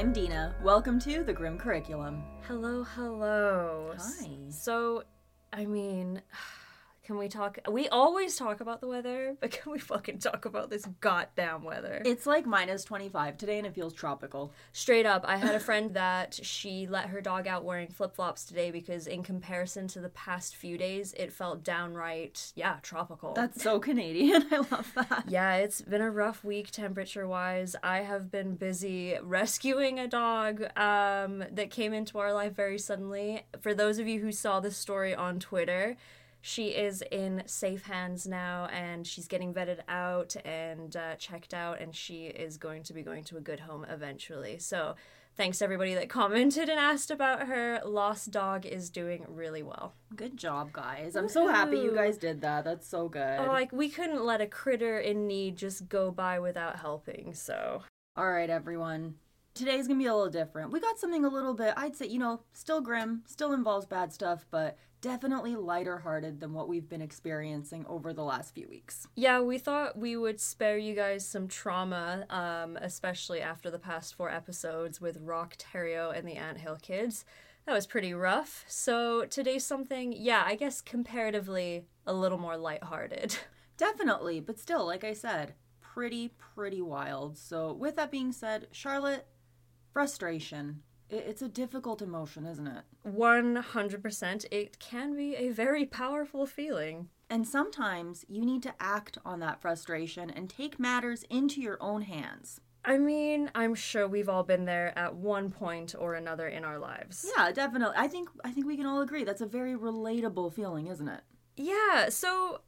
I'm Dina. Welcome to the Grim Curriculum. Hello, hello. Hi. So, I mean, can we talk? We always talk about the weather, but can we fucking talk about this goddamn weather? It's like minus 25 today and it feels tropical. Straight up, I had a friend that she let her dog out wearing flip flops today because, in comparison to the past few days, it felt downright, yeah, tropical. That's so Canadian. I love that. Yeah, it's been a rough week temperature wise. I have been busy rescuing a dog um, that came into our life very suddenly. For those of you who saw this story on Twitter, she is in safe hands now and she's getting vetted out and uh, checked out, and she is going to be going to a good home eventually. So, thanks to everybody that commented and asked about her. Lost Dog is doing really well. Good job, guys. I'm so happy you guys did that. That's so good. Oh, like we couldn't let a critter in need just go by without helping. So All right, everyone. Today's gonna be a little different. We got something a little bit, I'd say, you know, still grim, still involves bad stuff, but definitely lighter hearted than what we've been experiencing over the last few weeks. yeah, we thought we would spare you guys some trauma, um, especially after the past four episodes with Roch Thériault and the Ant Hill Kids. That was pretty rough. So today's something, yeah, I guess comparatively a little more lighthearted. Definitely, but still, like I said, pretty, pretty wild. So, with that being said, Charlotte, frustration. It's a difficult emotion, isn't it? 100%. It can be a very powerful feeling. And sometimes you need to act on that frustration and take matters into your own hands. I mean, I'm sure we've all been there at one point or another in our lives. Yeah, definitely. I think I think we can all agree that's a very relatable feeling, isn't it? Yeah, so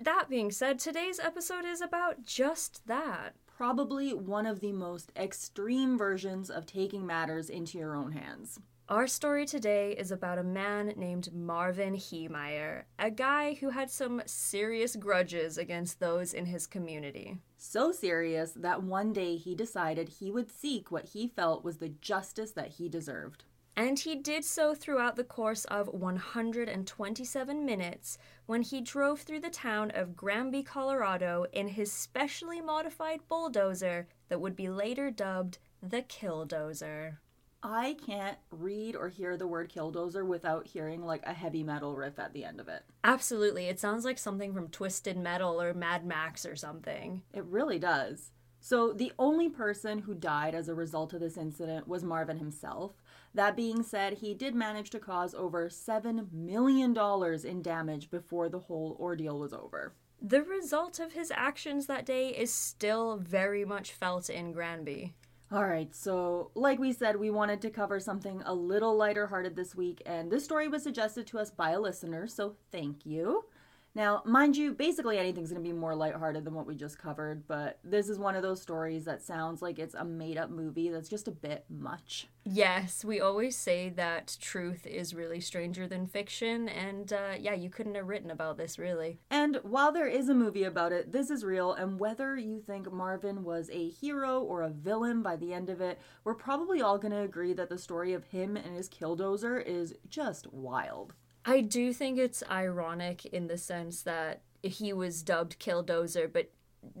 that being said, today's episode is about just that. Probably one of the most extreme versions of taking matters into your own hands. Our story today is about a man named Marvin Heemeyer, a guy who had some serious grudges against those in his community. So serious that one day he decided he would seek what he felt was the justice that he deserved. And he did so throughout the course of 127 minutes when he drove through the town of Granby, Colorado in his specially modified bulldozer that would be later dubbed the Killdozer. I can't read or hear the word killdozer without hearing like a heavy metal riff at the end of it. Absolutely, it sounds like something from Twisted Metal or Mad Max or something. It really does. So, the only person who died as a result of this incident was Marvin himself. That being said, he did manage to cause over $7 million in damage before the whole ordeal was over. The result of his actions that day is still very much felt in Granby. All right, so like we said, we wanted to cover something a little lighter hearted this week, and this story was suggested to us by a listener, so thank you. Now, mind you, basically anything's going to be more lighthearted than what we just covered, but this is one of those stories that sounds like it's a made up movie that's just a bit much. Yes, we always say that truth is really stranger than fiction, and uh, yeah, you couldn't have written about this really. And while there is a movie about it, this is real, and whether you think Marvin was a hero or a villain by the end of it, we're probably all going to agree that the story of him and his killdozer is just wild. I do think it's ironic in the sense that he was dubbed Killdozer, but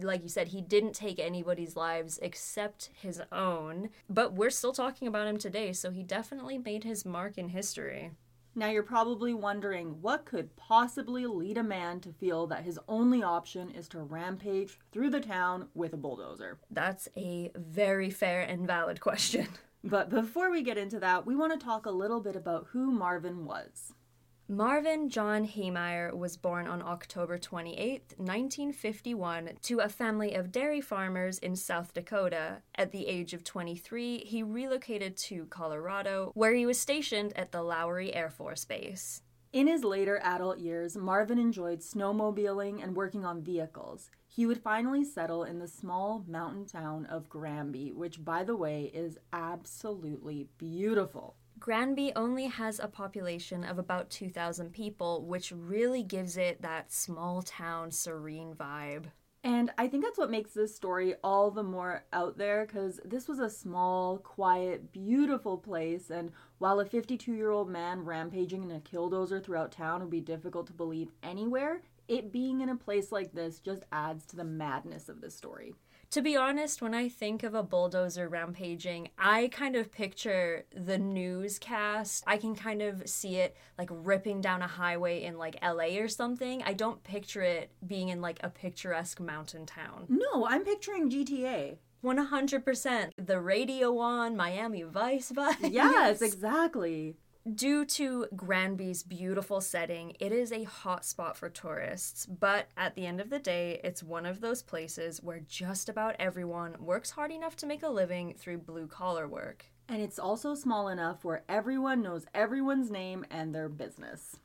like you said, he didn't take anybody's lives except his own. But we're still talking about him today, so he definitely made his mark in history. Now you're probably wondering what could possibly lead a man to feel that his only option is to rampage through the town with a bulldozer. That's a very fair and valid question. But before we get into that, we want to talk a little bit about who Marvin was. Marvin John Heemeyer was born on October 28, 1951, to a family of dairy farmers in South Dakota. At the age of 23, he relocated to Colorado, where he was stationed at the Lowry Air Force Base. In his later adult years, Marvin enjoyed snowmobiling and working on vehicles. He would finally settle in the small mountain town of Granby, which, by the way, is absolutely beautiful. Granby only has a population of about 2,000 people, which really gives it that small town serene vibe. And I think that's what makes this story all the more out there because this was a small, quiet, beautiful place. And while a 52 year old man rampaging in a killdozer throughout town would be difficult to believe anywhere, it being in a place like this just adds to the madness of this story. To be honest, when I think of a bulldozer rampaging, I kind of picture the newscast. I can kind of see it like ripping down a highway in like LA or something. I don't picture it being in like a picturesque mountain town. No, I'm picturing GTA. 100%. The radio on, Miami Vice vibes. Yes, exactly. Due to Granby's beautiful setting, it is a hot spot for tourists, but at the end of the day, it's one of those places where just about everyone works hard enough to make a living through blue collar work. And it's also small enough where everyone knows everyone's name and their business.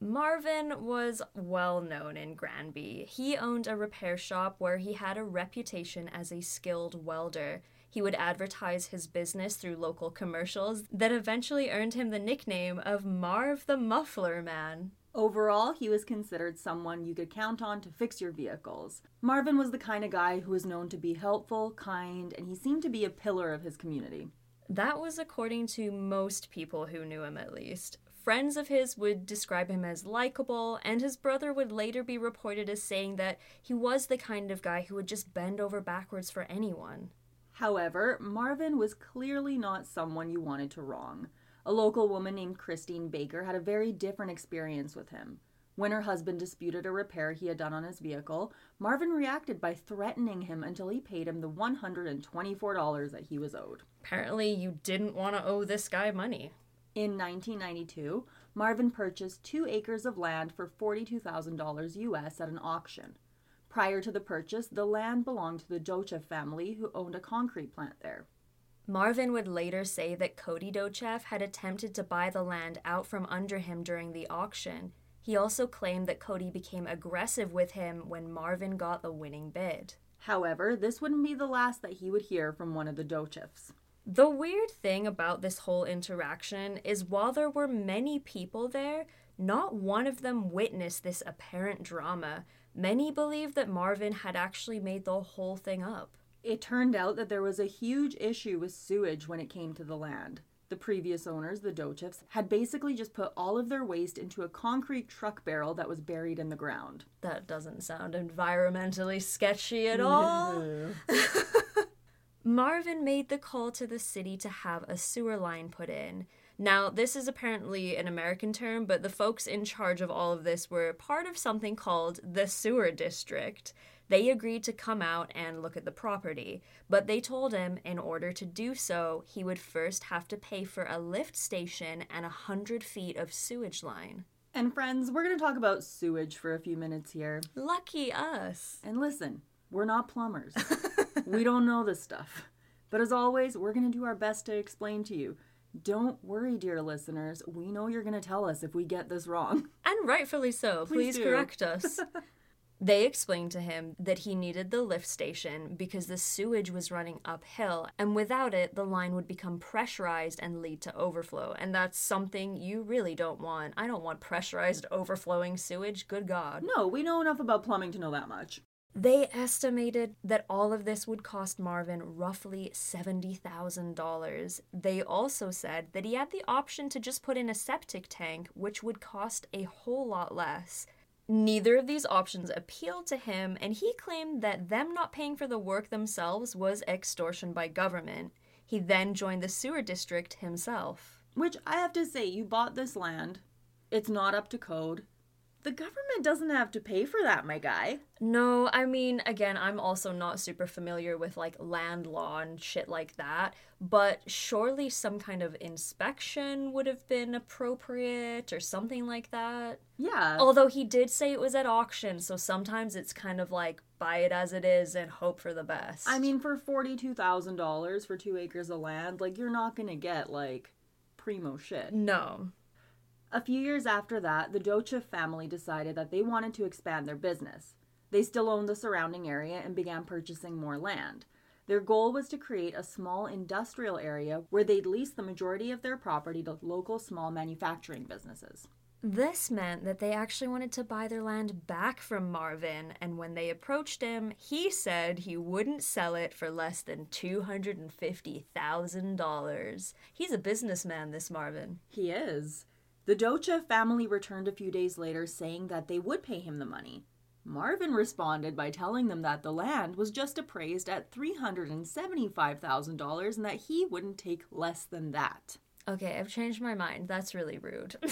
Marvin was well known in Granby. He owned a repair shop where he had a reputation as a skilled welder. He would advertise his business through local commercials that eventually earned him the nickname of Marv the Muffler Man. Overall, he was considered someone you could count on to fix your vehicles. Marvin was the kind of guy who was known to be helpful, kind, and he seemed to be a pillar of his community. That was according to most people who knew him, at least. Friends of his would describe him as likable, and his brother would later be reported as saying that he was the kind of guy who would just bend over backwards for anyone. However, Marvin was clearly not someone you wanted to wrong. A local woman named Christine Baker had a very different experience with him. When her husband disputed a repair he had done on his vehicle, Marvin reacted by threatening him until he paid him the $124 that he was owed. Apparently, you didn't want to owe this guy money. In 1992, Marvin purchased two acres of land for $42,000 US at an auction. Prior to the purchase, the land belonged to the Docheff family, who owned a concrete plant there. Marvin would later say that Cody Docheff had attempted to buy the land out from under him during the auction. He also claimed that Cody became aggressive with him when Marvin got the winning bid. However, this wouldn't be the last that he would hear from one of the Docheffs. The weird thing about this whole interaction is while there were many people there, not one of them witnessed this apparent drama. Many believed that Marvin had actually made the whole thing up. It turned out that there was a huge issue with sewage when it came to the land. The previous owners, the Docheffs, had basically just put all of their waste into a concrete truck barrel that was buried in the ground. That doesn't sound environmentally sketchy at all. Marvin made the call to the city to have a sewer line put in. Now, this is apparently an American term, but the folks in charge of all of this were part of something called the Sewer District. They agreed to come out and look at the property, but they told him in order to do so, he would first have to pay for a lift station and a hundred feet of sewage line. And friends, we're going to talk about sewage for a few minutes here. Lucky us. And listen, we're not plumbers. we don't know this stuff. But as always, we're going to do our best to explain to you. Don't worry, dear listeners. We know you're going to tell us if we get this wrong. And rightfully so. Please Please, correct us. They explained to him that he needed the lift station because the sewage was running uphill, and without it, the line would become pressurized and lead to overflow. And that's something you really don't want. I don't want pressurized overflowing sewage. Good God. No, we know enough about plumbing to know that much. They estimated that all of this would cost Marvin roughly $70,000. They also said that he had the option to just put in a septic tank, which would cost a whole lot less. Neither of these options appealed to him, and he claimed that them not paying for the work themselves was extortion by government. He then joined the sewer district himself. Which I have to say, you bought this land. It's not up to code. The government doesn't have to pay for that, my guy. No, I mean, again, I'm also not super familiar with like land law and shit like that, but surely some kind of inspection would have been appropriate or something like that. Yeah. Although he did say it was at auction, so sometimes it's kind of like buy it as it is and hope for the best. I mean, for $42,000 for two acres of land, like, you're not gonna get, like, primo shit. no. A few years after that, the Docheff family decided that they wanted to expand their business. They still owned the surrounding area and began purchasing more land. Their goal was to create a small industrial area where they'd lease the majority of their property to local small manufacturing businesses. This meant that they actually wanted to buy their land back from Marvin, and when they approached him, he said he wouldn't sell it for less than $250,000. He's a businessman, this Marvin. He is. The Docheff family returned a few days later saying that they would pay him the money. Marvin responded by telling them that the land was just appraised at $375,000 and that he wouldn't take less than that. Okay, I've changed my mind. That's really rude.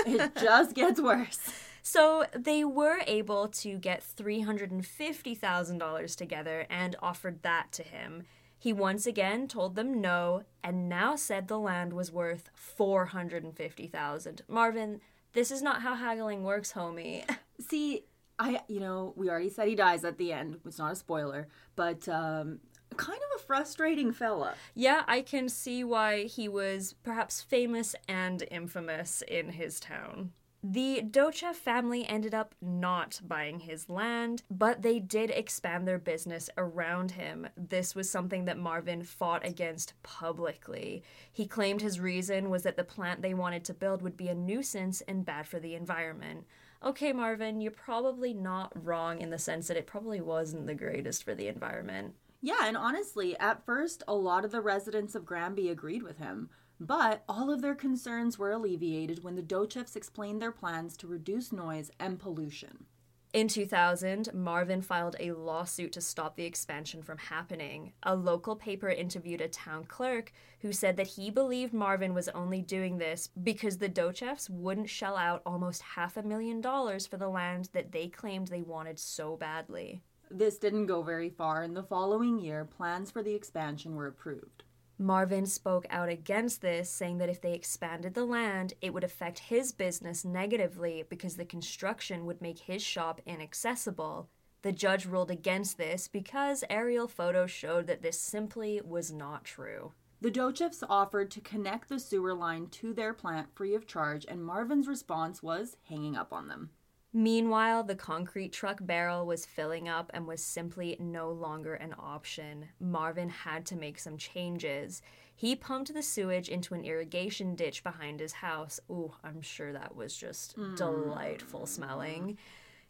It just gets worse. So they were able to get $350,000 together and offered that to him. He once again told them no and now said the land was worth 450,000. Marvin, this is not how haggling works, homie. See, I, you know, we already said he dies at the end. It's not a spoiler, but um, kind of a frustrating fella. Yeah, I can see why he was perhaps famous and infamous in his town. The Docheff family ended up not buying his land, but they did expand their business around him. This was something that Marvin fought against publicly. He claimed his reason was that the plant they wanted to build would be a nuisance and bad for the environment. Okay, Marvin, you're probably not wrong in the sense that it probably wasn't the greatest for the environment. Yeah, and honestly, at first, a lot of the residents of Granby agreed with him. But all of their concerns were alleviated when the Docheffs explained their plans to reduce noise and pollution. In 2000, Marvin filed a lawsuit to stop the expansion from happening. A local paper interviewed a town clerk who said that he believed Marvin was only doing this because the Docheffs wouldn't shell out almost half a million dollars for the land that they claimed they wanted so badly. This didn't go very far, and the following year, plans for the expansion were approved. Marvin spoke out against this, saying that if they expanded the land, it would affect his business negatively because the construction would make his shop inaccessible. The judge ruled against this because aerial photos showed that this simply was not true. The Docheffs offered to connect the sewer line to their plant free of charge, and Marvin's response was hanging up on them. Meanwhile, the concrete truck barrel was filling up and was simply no longer an option. Marvin had to make some changes. He pumped the sewage into an irrigation ditch behind his house. Ooh, I'm sure that was just mm. delightful smelling.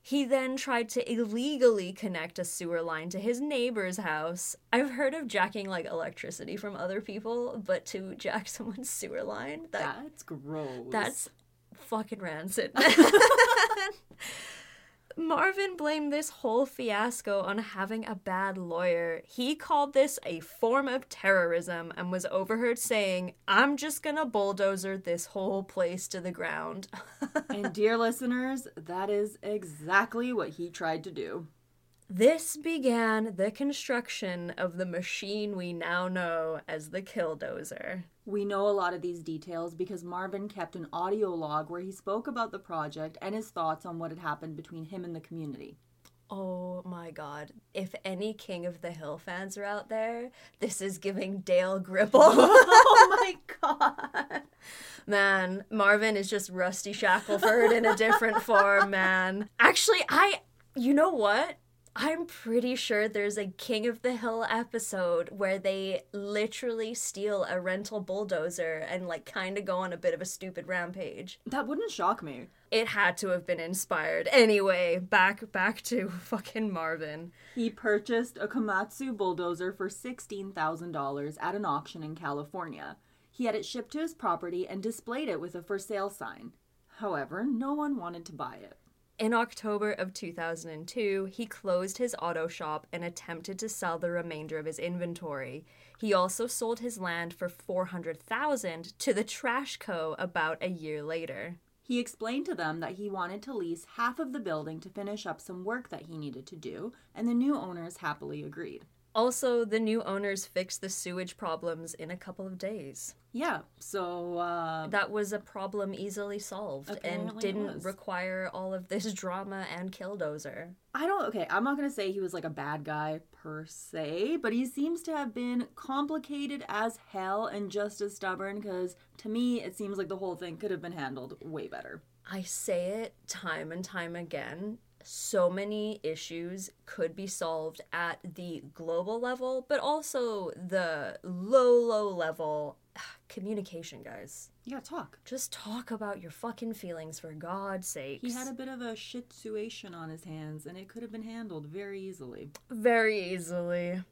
He then tried to illegally connect a sewer line to his neighbor's house. I've heard of jacking like electricity from other people, but to jack someone's sewer line, that, that's gross. That's fucking rancid. Marvin blamed this whole fiasco on having a bad lawyer. He called this a form of terrorism and was overheard saying, I'm just gonna bulldozer this whole place to the ground. and, dear listeners, that is exactly what he tried to do. This began the construction of the machine we now know as the killdozer. We know a lot of these details because Marvin kept an audio log where he spoke about the project and his thoughts on what had happened between him and the community. Oh my god. If any King of the Hill fans are out there, this is giving Dale Gribble. oh my god. Man, Marvin is just Rusty Shackleford in a different form, man. Actually, I. You know what? I'm pretty sure there's a King of the Hill episode where they literally steal a rental bulldozer and like kind of go on a bit of a stupid rampage. That wouldn't shock me. It had to have been inspired. Anyway, back back to fucking Marvin. He purchased a Komatsu bulldozer for $16,000 at an auction in California. He had it shipped to his property and displayed it with a for sale sign. However, no one wanted to buy it. In October of 2002, he closed his auto shop and attempted to sell the remainder of his inventory. He also sold his land for 400,000 to the Trash Co about a year later. He explained to them that he wanted to lease half of the building to finish up some work that he needed to do, and the new owners happily agreed. Also, the new owners fixed the sewage problems in a couple of days. Yeah, so uh, that was a problem easily solved and didn't require all of this drama and killdozer. I don't. Okay, I'm not gonna say he was like a bad guy per se, but he seems to have been complicated as hell and just as stubborn. Because to me, it seems like the whole thing could have been handled way better. I say it time and time again so many issues could be solved at the global level, but also the low, low level communication, guys. Yeah, talk. Just talk about your fucking feelings for God's sake. He had a bit of a shit situation on his hands, and it could have been handled very easily. Very easily.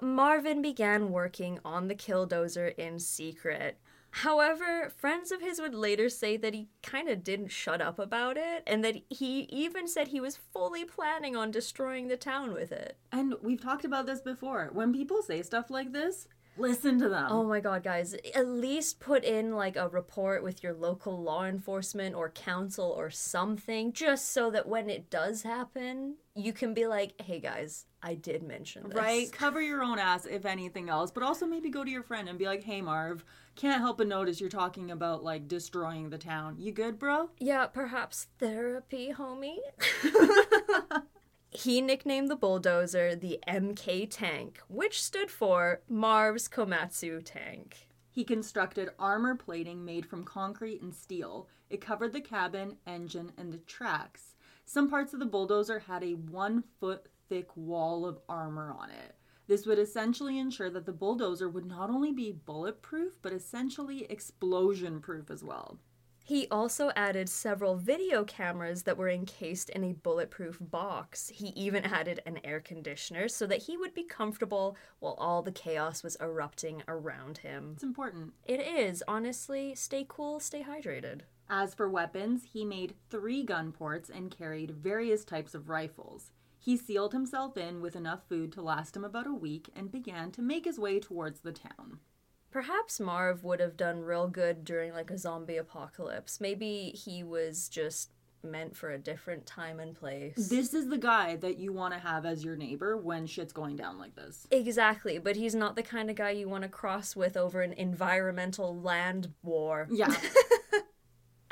Marvin began working on the killdozer in secret. However, friends of his would later say that he kind of didn't shut up about it, and that he even said he was fully planning on destroying the town with it. And we've talked about this before. When people say stuff like this, listen to them. Oh my god, guys, at least put in like a report with your local law enforcement or council or something, just so that when it does happen, you can be like, hey guys, I did mention this. Right? Cover your own ass if anything else, but also maybe go to your friend and be like, hey, Marv, can't help but notice you're talking about like destroying the town. You good, bro? Yeah, perhaps therapy, homie. He nicknamed the bulldozer the MK tank, which stood for Marv's Komatsu tank. He constructed armor plating made from concrete and steel. It covered the cabin, engine, and the tracks. Some parts of the bulldozer had a one foot thick wall of armor on it. This would essentially ensure that the bulldozer would not only be bulletproof, but essentially explosion proof as well. He also added several video cameras that were encased in a bulletproof box. He even added an air conditioner so that he would be comfortable while all the chaos was erupting around him. It's important. It is, honestly, stay cool, stay hydrated. As for weapons, he made three gun ports and carried various types of rifles. He sealed himself in with enough food to last him about a week and began to make his way towards the town. Perhaps Marv would have done real good during like a zombie apocalypse. Maybe he was just meant for a different time and place. This is the guy that you want to have as your neighbor when shit's going down like this. Exactly, but he's not the kind of guy you want to cross with over an environmental land war. Yeah.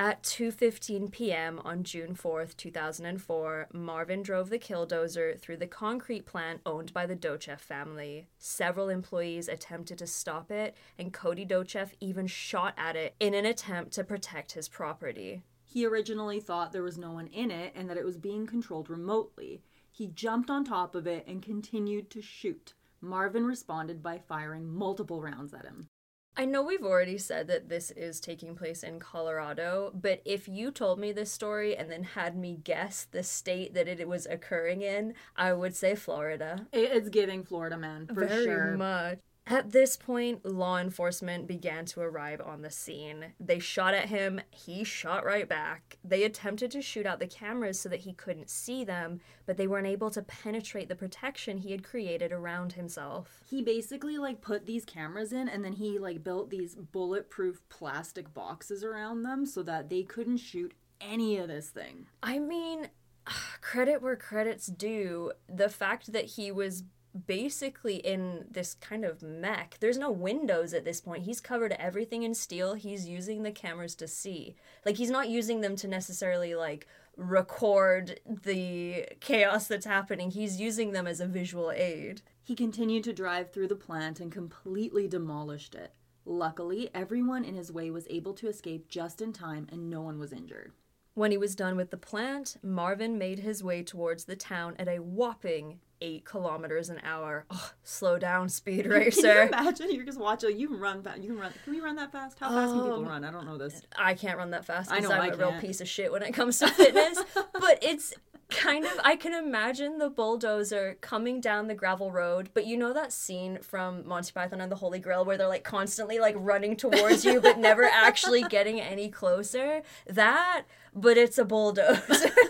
At 2:15 p.m. on June 4th, 2004, Marvin drove the killdozer through the concrete plant owned by the Docheff family. Several employees attempted to stop it, and Cody Docheff even shot at it in an attempt to protect his property. He originally thought there was no one in it and that it was being controlled remotely. He jumped on top of it and continued to shoot. Marvin responded by firing multiple rounds at him. I know we've already said that this is taking place in Colorado, but if you told me this story and then had me guess the state that it was occurring in, I would say Florida. It's giving Florida man for Very sure. much. At this point, law enforcement began to arrive on the scene. They shot at him, he shot right back. They attempted to shoot out the cameras so that he couldn't see them, but they weren't able to penetrate the protection he had created around himself. He basically like put these cameras in and then he like built these bulletproof plastic boxes around them so that they couldn't shoot any of this thing. I mean, credit where credit's due. The fact that he was basically in this kind of mech. There's no windows at this point. He's covered everything in steel. He's using the cameras to see. Like he's not using them to necessarily like record the chaos that's happening. He's using them as a visual aid. He continued to drive through the plant and completely demolished it. Luckily, everyone in his way was able to escape just in time and no one was injured. When he was done with the plant, Marvin made his way towards the town at a whopping eight kilometers an hour. Oh, slow down, speed racer. Can you imagine? You're just watching. You can run fast. You can run. Can we run that fast? How fast can people Um, run? I don't know this. I can't run that fast I because know, I'm I a real piece of shit when it comes to fitness. but it's kind of I can imagine the bulldozer coming down the gravel road. But you know that scene from Monty Python and the Holy Grail where they're like constantly like running towards you but never actually getting any closer? That, but it's a bulldozer.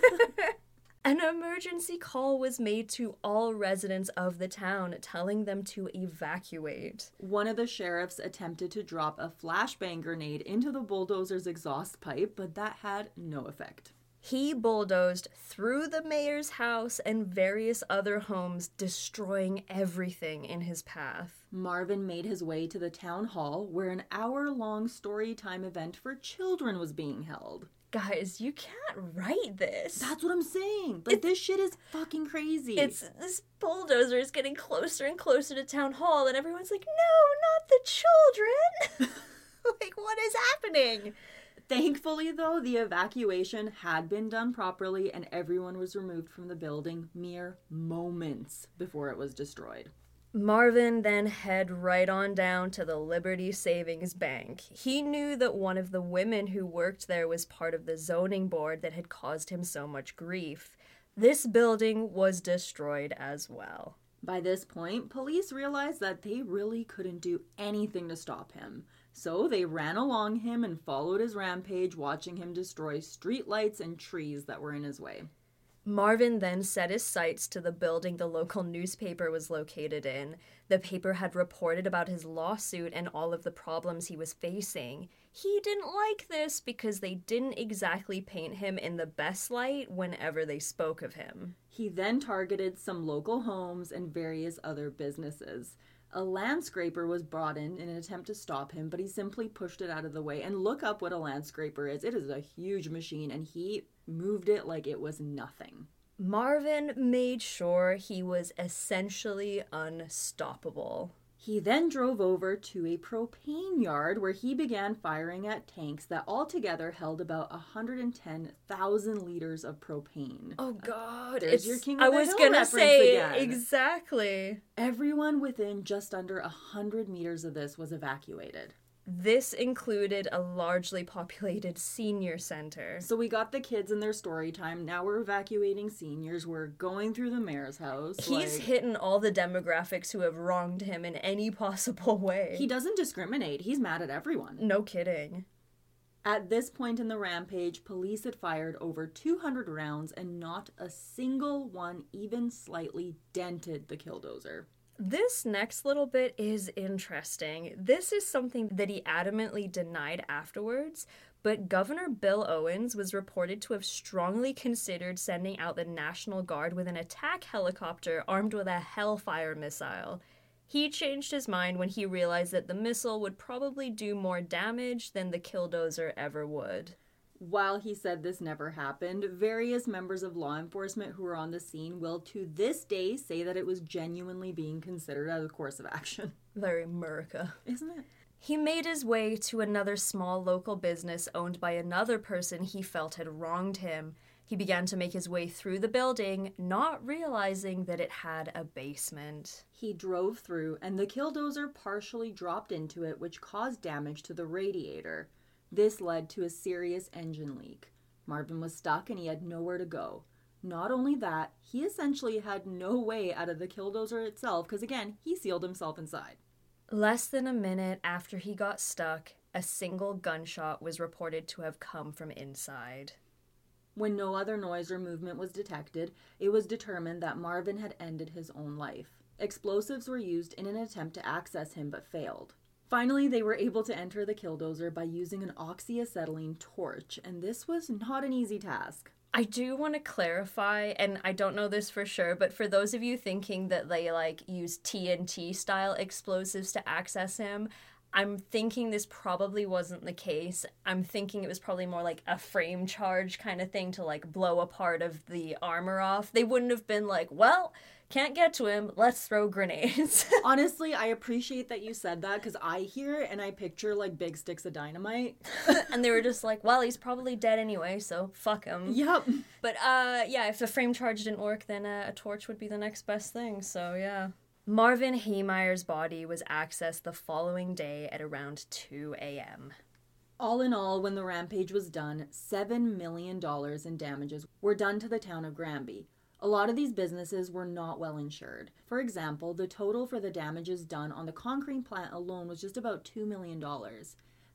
An emergency call was made to all residents of the town telling them to evacuate. One of the sheriffs attempted to drop a flashbang grenade into the bulldozer's exhaust pipe, but that had no effect. He bulldozed through the mayor's house and various other homes, destroying everything in his path. Marvin made his way to the town hall where an hour long story time event for children was being held. Guys, you can't write this. That's what I'm saying. Like, this shit is fucking crazy. It's this bulldozer is getting closer and closer to town hall, and everyone's like, "No, not the children!" like, what is happening? Thankfully, though, the evacuation had been done properly and everyone was removed from the building mere moments before it was destroyed. Marvin then head right on down to the Liberty Savings Bank. He knew that one of the women who worked there was part of the zoning board that had caused him so much grief. This building was destroyed as well. By this point, police realized that they really couldn't do anything to stop him. So they ran along him and followed his rampage, watching him destroy streetlights and trees that were in his way. Marvin then set his sights to the building the local newspaper was located in. The paper had reported about his lawsuit and all of the problems he was facing. He didn't like this because they didn't exactly paint him in the best light whenever they spoke of him. He then targeted some local homes and various other businesses. A landscraper was brought in in an attempt to stop him, but he simply pushed it out of the way. And look up what a landscraper is. It is a huge machine, and he moved it like it was nothing. Marvin made sure he was essentially unstoppable. He then drove over to a propane yard where he began firing at tanks that altogether held about 110,000 liters of propane. Oh God! There's your King of I was Hill gonna say again. exactly. Everyone within just under 100 meters of this was evacuated. This included a largely populated senior center. So we got the kids in their story time. Now we're evacuating seniors. We're going through the mayor's house. He's like- hitting all the demographics who have wronged him in any possible way. He doesn't discriminate. He's mad at everyone. no kidding. At this point in the rampage, police had fired over 200 rounds and not a single one even slightly dented the killdozer. This next little bit is interesting. This is something that he adamantly denied afterwards, but Governor Bill Owens was reported to have strongly considered sending out the National Guard with an attack helicopter armed with a Hellfire missile. He changed his mind when he realized that the missile would probably do more damage than the killdozer ever would. While he said this never happened, various members of law enforcement who were on the scene will to this day say that it was genuinely being considered as a course of action. Very America. Isn't it? He made his way to another small local business owned by another person he felt had wronged him. He began to make his way through the building, not realizing that it had a basement. He drove through, and the killdozer partially dropped into it, which caused damage to the radiator. This led to a serious engine leak. Marvin was stuck and he had nowhere to go. Not only that, he essentially had no way out of the killdozer itself because, again, he sealed himself inside. Less than a minute after he got stuck, a single gunshot was reported to have come from inside. When no other noise or movement was detected, it was determined that Marvin had ended his own life. Explosives were used in an attempt to access him but failed. Finally, they were able to enter the killdozer by using an oxyacetylene torch, and this was not an easy task. I do want to clarify, and I don't know this for sure, but for those of you thinking that they like use TNT style explosives to access him, I'm thinking this probably wasn't the case. I'm thinking it was probably more like a frame charge kind of thing to like blow a part of the armor off. They wouldn't have been like, well, can't get to him, let's throw grenades. Honestly, I appreciate that you said that because I hear it and I picture like big sticks of dynamite. and they were just like, well, he's probably dead anyway, so fuck him. Yep. But uh, yeah, if the frame charge didn't work, then uh, a torch would be the next best thing. So yeah. Marvin Heemeyer's body was accessed the following day at around 2 a.m. All in all, when the rampage was done, $7 million in damages were done to the town of Granby. A lot of these businesses were not well insured. For example, the total for the damages done on the concrete plant alone was just about $2 million.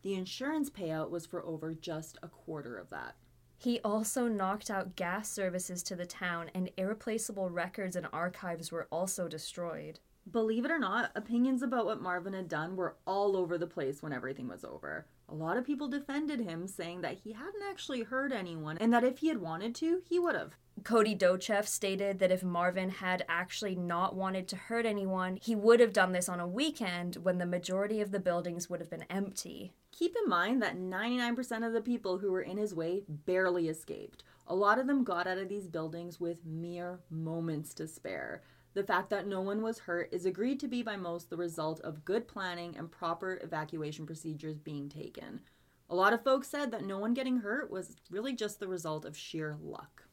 The insurance payout was for over just a quarter of that. He also knocked out gas services to the town, and irreplaceable records and archives were also destroyed. Believe it or not, opinions about what Marvin had done were all over the place when everything was over. A lot of people defended him, saying that he hadn't actually hurt anyone and that if he had wanted to, he would have. Cody Docheff stated that if Marvin had actually not wanted to hurt anyone, he would have done this on a weekend when the majority of the buildings would have been empty. Keep in mind that 99% of the people who were in his way barely escaped. A lot of them got out of these buildings with mere moments to spare. The fact that no one was hurt is agreed to be by most the result of good planning and proper evacuation procedures being taken. A lot of folks said that no one getting hurt was really just the result of sheer luck.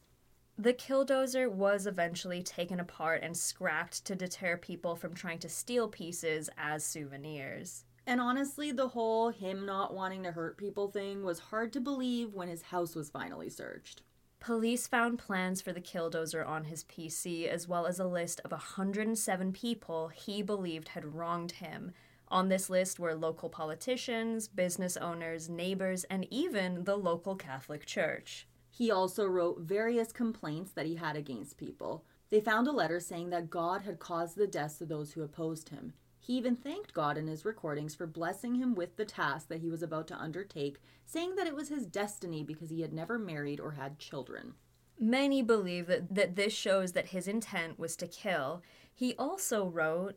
The killdozer was eventually taken apart and scrapped to deter people from trying to steal pieces as souvenirs. And honestly, the whole him not wanting to hurt people thing was hard to believe when his house was finally searched. Police found plans for the killdozer on his PC, as well as a list of 107 people he believed had wronged him. On this list were local politicians, business owners, neighbors, and even the local Catholic Church. He also wrote various complaints that he had against people. They found a letter saying that God had caused the deaths of those who opposed him. He even thanked God in his recordings for blessing him with the task that he was about to undertake, saying that it was his destiny because he had never married or had children. Many believe that, that this shows that his intent was to kill. He also wrote,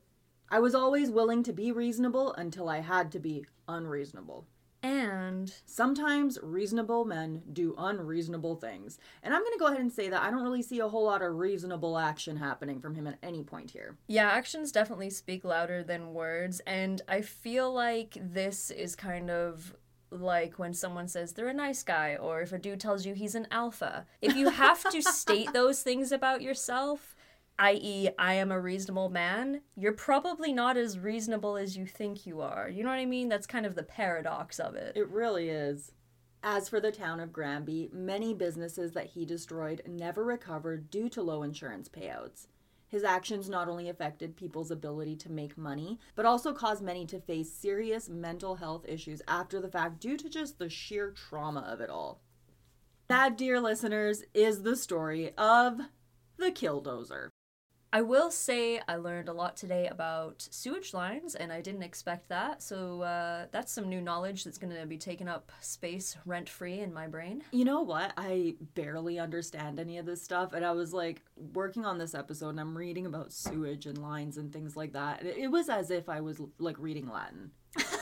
I was always willing to be reasonable until I had to be unreasonable. And Sometimes reasonable men do unreasonable things. And I'm going to go ahead and say that I don't really see a whole lot of reasonable action happening from him at any point here. Yeah, actions definitely speak louder than words, and I feel like this is kind of like when someone says they're a nice guy, or if a dude tells you he's an alpha. If you have to state those things about yourself, i.e., I am a reasonable man, you're probably not as reasonable as you think you are. You know what I mean? That's kind of the paradox of it. It really is. As for the town of Granby, many businesses that he destroyed never recovered due to low insurance payouts. His actions not only affected people's ability to make money, but also caused many to face serious mental health issues after the fact due to just the sheer trauma of it all. That, dear listeners, is the story of the Killdozer. I will say I learned a lot today about sewage lines, and I didn't expect that. So uh, that's some new knowledge that's going to be taking up space rent free in my brain. You know what? I barely understand any of this stuff. And I was like working on this episode and I'm reading about sewage and lines and things like that. And it was as if I was like reading Latin.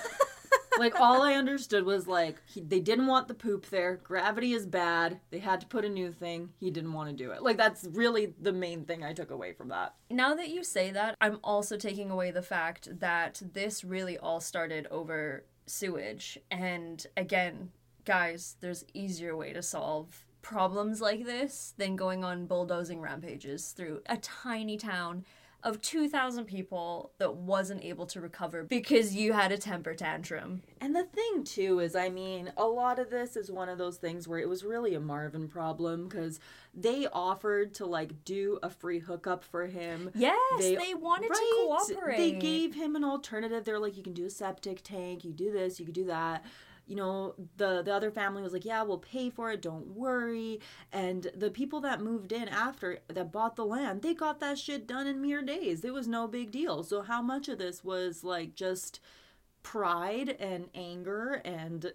like all I understood was like he, they didn't want the poop there. Gravity is bad. They had to put a new thing. He didn't want to do it. Like that's really the main thing I took away from that. Now that you say that, I'm also taking away the fact that this really all started over sewage. And again, guys, there's easier way to solve problems like this than going on bulldozing rampages through a tiny town of 2,000 people that wasn't able to recover because you had a temper tantrum. And the thing too is, I mean, a lot of this is one of those things where it was really a Marvin problem because they offered to like do a free hookup for him. Yes, they, wanted to cooperate. They gave him an alternative. They're like, you can do a septic tank, you do this, you can do that. You know, the the other family was like, yeah, we'll pay for it, don't worry. And the people that moved in after that bought the land, they got that shit done in mere days. It was no big deal. So how much of this was like just pride and anger and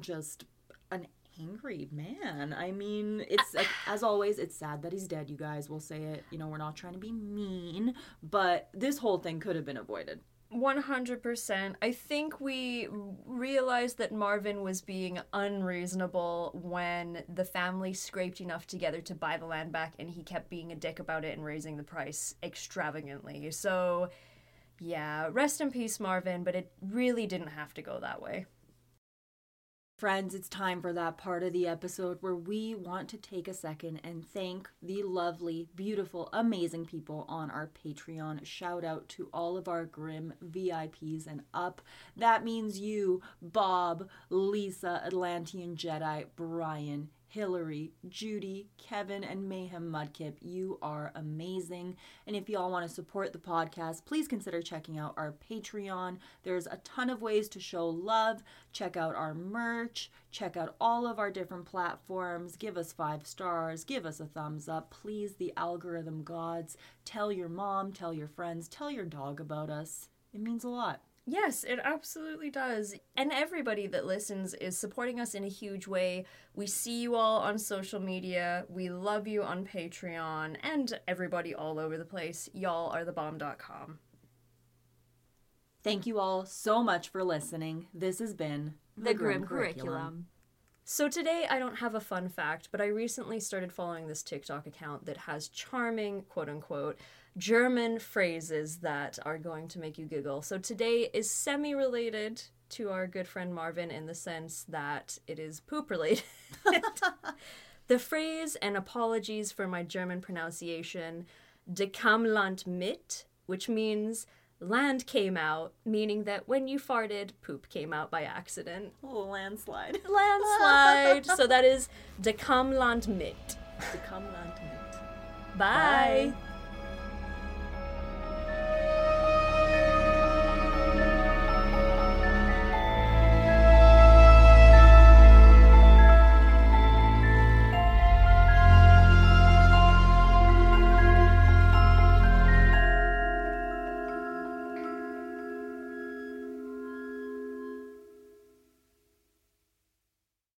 just an angry man. I mean, it's like, as always, it's sad that he's dead, you guys. We'll say it. You know, we're not trying to be mean, but this whole thing could have been avoided. 100%. I think we realized that Marvin was being unreasonable when the family scraped enough together to buy the land back and he kept being a dick about it and raising the price extravagantly. So, yeah, rest in peace, Marvin, but it really didn't have to go that way. Friends, it's time for that part of the episode where we want to take a second and thank the lovely, beautiful, amazing people on our Patreon. Shout out to all of our Grim VIPs and up. That means you, Bob, Lisa, Atlantean Jedi, Brian, Hillary, Judy, Kevin, and Mayhem Mudkip. You are amazing. And if y'all want to support the podcast, please consider checking out our Patreon. There's a ton of ways to show love. Check out our merch. Check out all of our different platforms. Give us five stars. Give us a thumbs up. Please, the algorithm gods. Tell your mom, tell your friends, tell your dog about us. It means a lot. Yes, it absolutely does. And everybody that listens is supporting us in a huge way. We see you all on social media. We love you on Patreon and everybody all over the place. Y'all are the bomb.com. Thank you all so much for listening. This has been The, Grim, Curriculum. So today I don't have a fun fact, but I recently started following this TikTok account that has charming, quote unquote, German phrases that are going to make you giggle. So today is semi related to our good friend Marvin in the sense that it is poop related. the phrase, and apologies for my German pronunciation, de kam Land mit, which means land came out, meaning that when you farted, poop came out by accident. Oh, landslide. Landslide. so that is de kam Land mit. De kam Land mit. Bye. Bye.